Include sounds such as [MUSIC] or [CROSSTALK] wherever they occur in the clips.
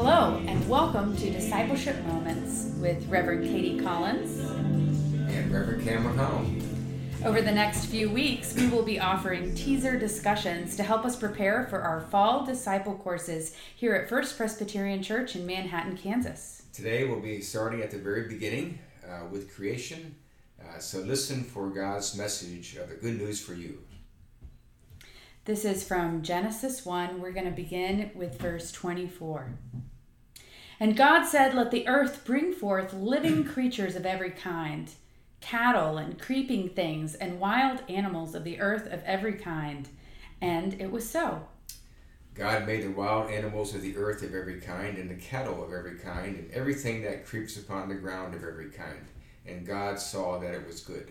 Hello, and welcome to Discipleship Moments with Reverend Katie Collins and Reverend Cameron McConnell. Over the next few weeks, we will be offering teaser discussions to help us prepare for our fall disciple courses here at First Presbyterian Church in Manhattan, Kansas. Today, we'll be starting at the very beginning uh, with creation. Uh, so, listen for God's message of the good news for you. This is from Genesis 1. We're going to begin with verse 24. And God said, Let the earth bring forth living creatures of every kind, cattle and creeping things, and wild animals of the earth of every kind. And it was so. God made the wild animals of the earth of every kind, and the cattle of every kind, and everything that creeps upon the ground of every kind. And God saw that it was good.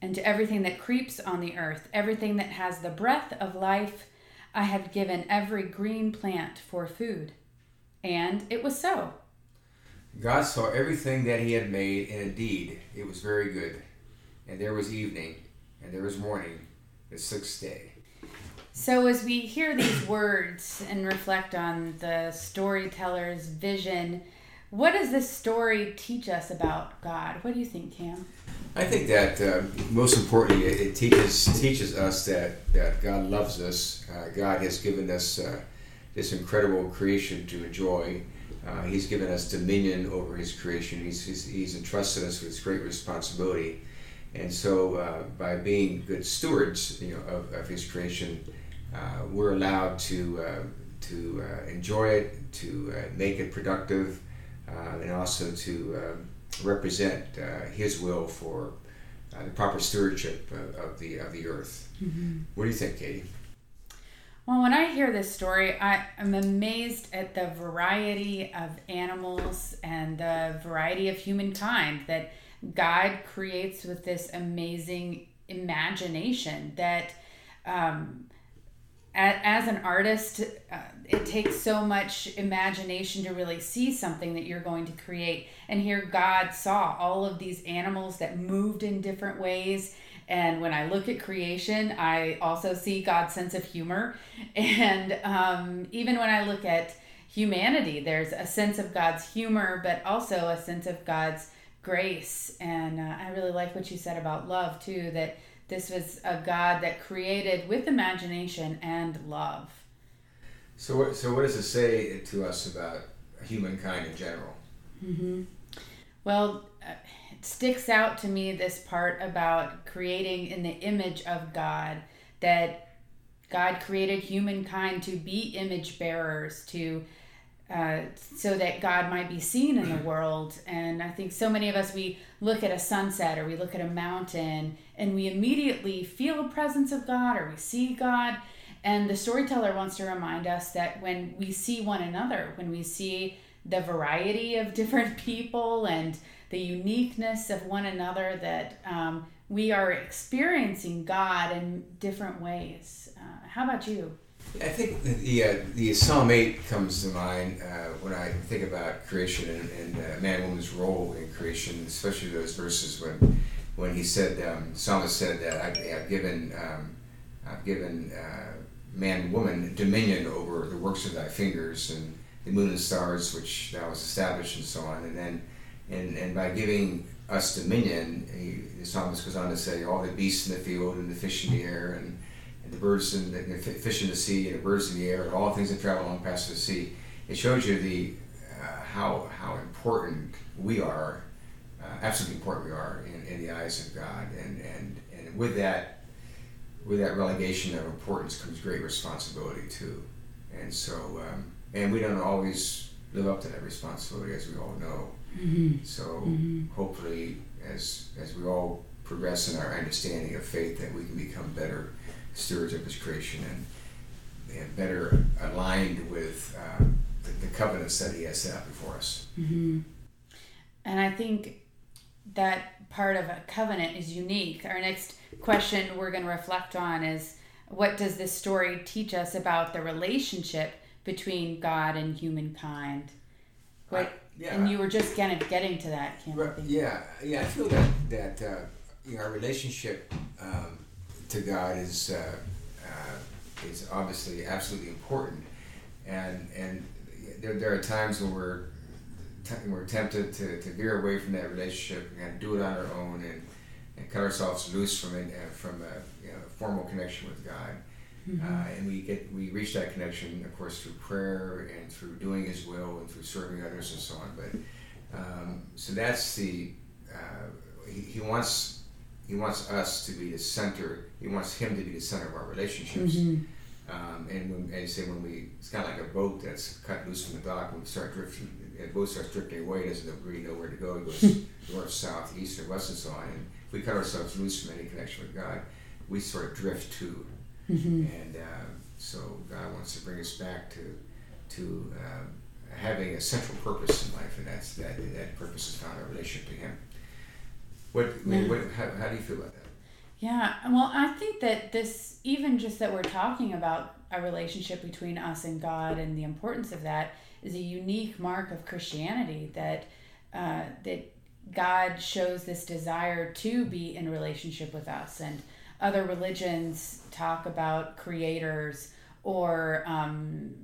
and to everything that creeps on the earth, everything that has the breath of life, I have given every green plant for food. And it was so. God saw everything that he had made, and indeed it was very good. And there was evening, and there was morning, the sixth day. So, as we hear these words and reflect on the storyteller's vision, what does this story teach us about God? What do you think, Cam? I think that uh, most importantly, it teaches teaches us that, that God loves us. Uh, God has given us uh, this incredible creation to enjoy. Uh, he's given us dominion over His creation. He's, he's, he's entrusted us with great responsibility, and so uh, by being good stewards, you know, of, of His creation, uh, we're allowed to to enjoy it, to make it productive, and also to um, represent uh, His will for uh, the proper stewardship of, of, the of the earth. Mm-hmm. What do you think, Katie? Well, when I hear this story, I am amazed at the variety of animals and the variety of humankind that God creates with this amazing imagination that um, as an artist, uh, it takes so much imagination to really see something that you're going to create. And here, God saw all of these animals that moved in different ways. And when I look at creation, I also see God's sense of humor. [LAUGHS] And um, even when I look at humanity, there's a sense of God's humor, but also a sense of God's grace. And uh, I really like what you said about love, too, that this was a God that created with imagination and love. So, what, so what does it say to us about humankind in general? Mm-hmm. Well, uh, it sticks out to me this part about creating in the image of God, that God created humankind to be image bearers, to uh, so that God might be seen in the [CLEARS THROAT] world. And I think so many of us, we look at a sunset or we look at a mountain and we immediately feel the presence of God or we see God. And the storyteller wants to remind us that when we see one another, when we see the variety of [LAUGHS] different people and the uniqueness of one another, that um, we are experiencing God in different ways. Uh, how about you? I think the uh, the Psalm eight comes to mind uh, when I think about creation and, and uh, man woman's role in creation, especially those verses when when he said um, psalmist said that I've, I've given um, I've given uh, man woman dominion over the works of thy fingers and the moon and stars which thou hast established and so on, and then and and by giving us dominion, he, the psalmist goes on to say all the beasts in the field and the fish in the air and and the birds and the, the fish in the sea and the birds in the air and all things that travel along past the sea. It shows you the uh, how how important important we are, uh, absolutely important we are in, in the eyes of God. And, and, and with that, with that relegation of importance comes great responsibility too. And so, um, and we don't always live up to that responsibility, as we all know. Mm-hmm. So mm-hmm. hopefully, as as we all progress in our understanding of faith, that we can become better stewards of His creation and and better aligned with uh, the, the, covenants that He has set up before us. Mm-hmm. And I think that part of a covenant is unique. Our next question we're going to reflect on is what does this story teach us about the relationship between God and humankind? What, I, yeah. And you were just kind of getting to that, Kim. Right, yeah, yeah. I feel that that uh, you know, our relationship um, to God is uh, uh, is obviously absolutely important, and and there, there are times when we're we're tempted to, to veer away from that relationship and do it on our own and, and cut ourselves loose from it uh, from a you know, formal connection with God. Mm-hmm. Uh, and we get we reach that connection, of course, through prayer and through doing His will and through serving others and so on. But um, so that's the uh, he, he, wants he wants us to be the center. He wants him to be the center of our relationships. Mm-hmm. Um, and when and say when we it's kind of like a boat that's cut loose from the dock when we start drifting, the boat starts drifting away. It doesn't really know where to go. It goes north, south, east, or west, and so on. And if we cut ourselves loose from any connection with God, we sort of drift too. Mm-hmm. And uh, so God wants to bring us back to to uh, having a central purpose in life, and that's that that purpose is found in our relationship to Him. What, I mean, what how, how do you feel about that? Yeah, well, I think that this, even just that we're talking about a relationship between us and God and the importance of that, is a unique mark of Christianity. That uh, that God shows this desire to be in relationship with us, and other religions talk about creators or um,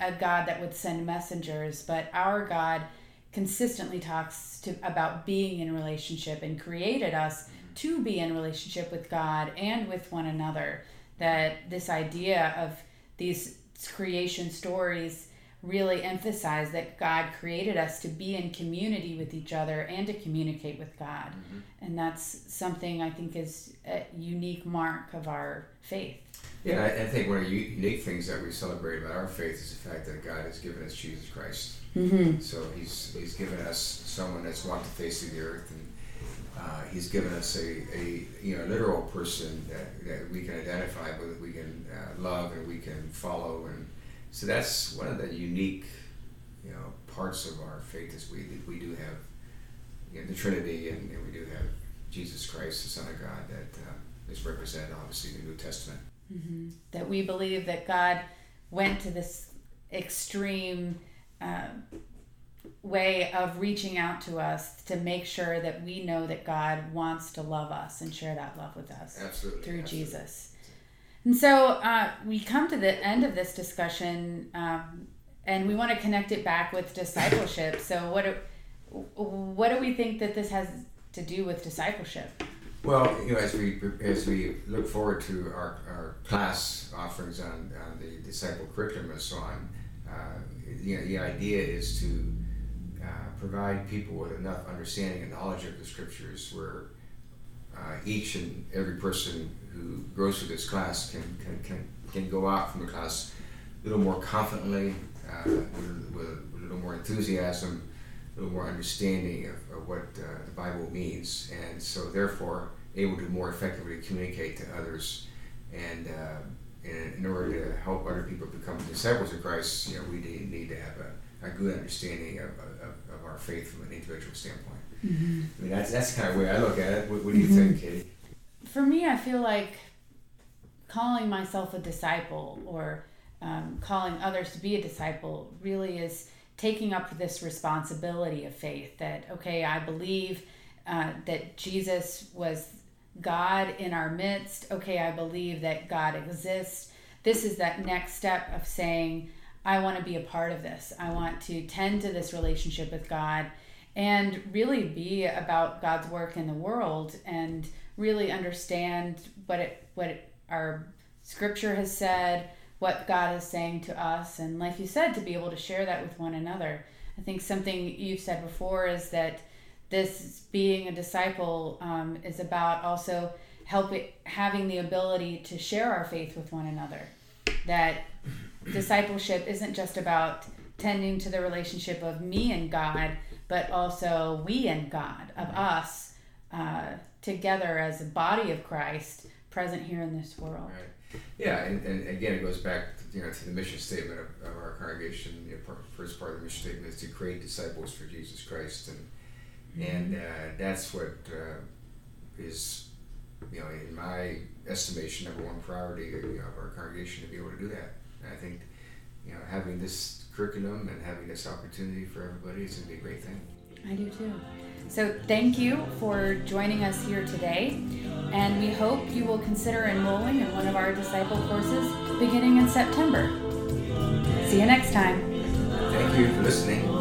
a God that would send messengers, but our God consistently talks to about being in relationship and created us to be in relationship with God and with one another. That this idea of these creation stories really emphasize that God created us to be in community with each other and to communicate with God. Mm-hmm. And that's something I think is a unique mark of our faith. Yeah, I, I, think one of the unique things that we celebrate about our faith is the fact that God has given us Jesus Christ. Mm-hmm. So he's, he's given us someone that's walked the face of the earth and uh, he's given us a, a you know literal person that, that we can identify with, we can uh, love and we can follow and so that's one of the unique, you know, parts of our faith is we we do have you know, the Trinity and, and, we do have Jesus Christ, the Son of God, that uh, is represented obviously in the New Testament. Mm-hmm. That we believe that God went to this extreme. Uh, way of reaching out to us to make sure that we know that God wants to love us and share that love with us absolutely, through absolutely. Jesus. And so uh, we come to the end of this discussion, um, and we want to connect it back with discipleship. So what do, what do we think that this has to do with discipleship? Well, you know, as we as we look forward to our, our class offerings on, on the disciple curriculum and so on, uh, the, the idea is to uh, provide people with enough understanding and knowledge of the scriptures where uh, each and every person who grows through this class can, can, can, can go out from the class a little more confidently, uh, with, with, a little more enthusiasm, a little more understanding of, of what uh, the Bible means, and so therefore able to more effectively communicate to others. And, uh, and in order to help other people become disciples of Christ, you know, we need, need to have a, a good understanding of, of, of our faith from an individual standpoint. Mm-hmm. I mean, that's, that's kind of way I look at it. What, what do you mm-hmm. think, Katie? For me, I feel like calling myself a disciple or um, calling others to be a disciple really is taking up this responsibility of faith that, okay, I believe uh, that Jesus was God in our midst. Okay, I believe that God exists. This is that next step of saying, I want to be a part of this. I want to tend to this relationship with God and really be about God's work in the world and really understand what it what it, our scripture has said, what God is saying to us, and like you said, to be able to share that with one another. I think something you've said before is that this being a disciple um, is about also helping having the ability to share our faith with one another. That discipleship isn't just about tending to the relationship of me and God, but also we and God, of us uh, together as a body of Christ present here in this world. Right. Yeah, and, and again, it goes back you know to the mission statement of, of our congregation. The first part of the mission statement is to create disciples for Jesus Christ, and mm-hmm. and uh, that's what uh, is you know in my estimation number one priority you know, of our congregation to be able to do that. And I think you know having this curriculum and having this opportunity for everybody is going to be a great thing. I do too. So, thank you for joining us here today, and we hope you will consider enrolling in one of our disciple courses beginning in September. See you next time. Thank you for listening.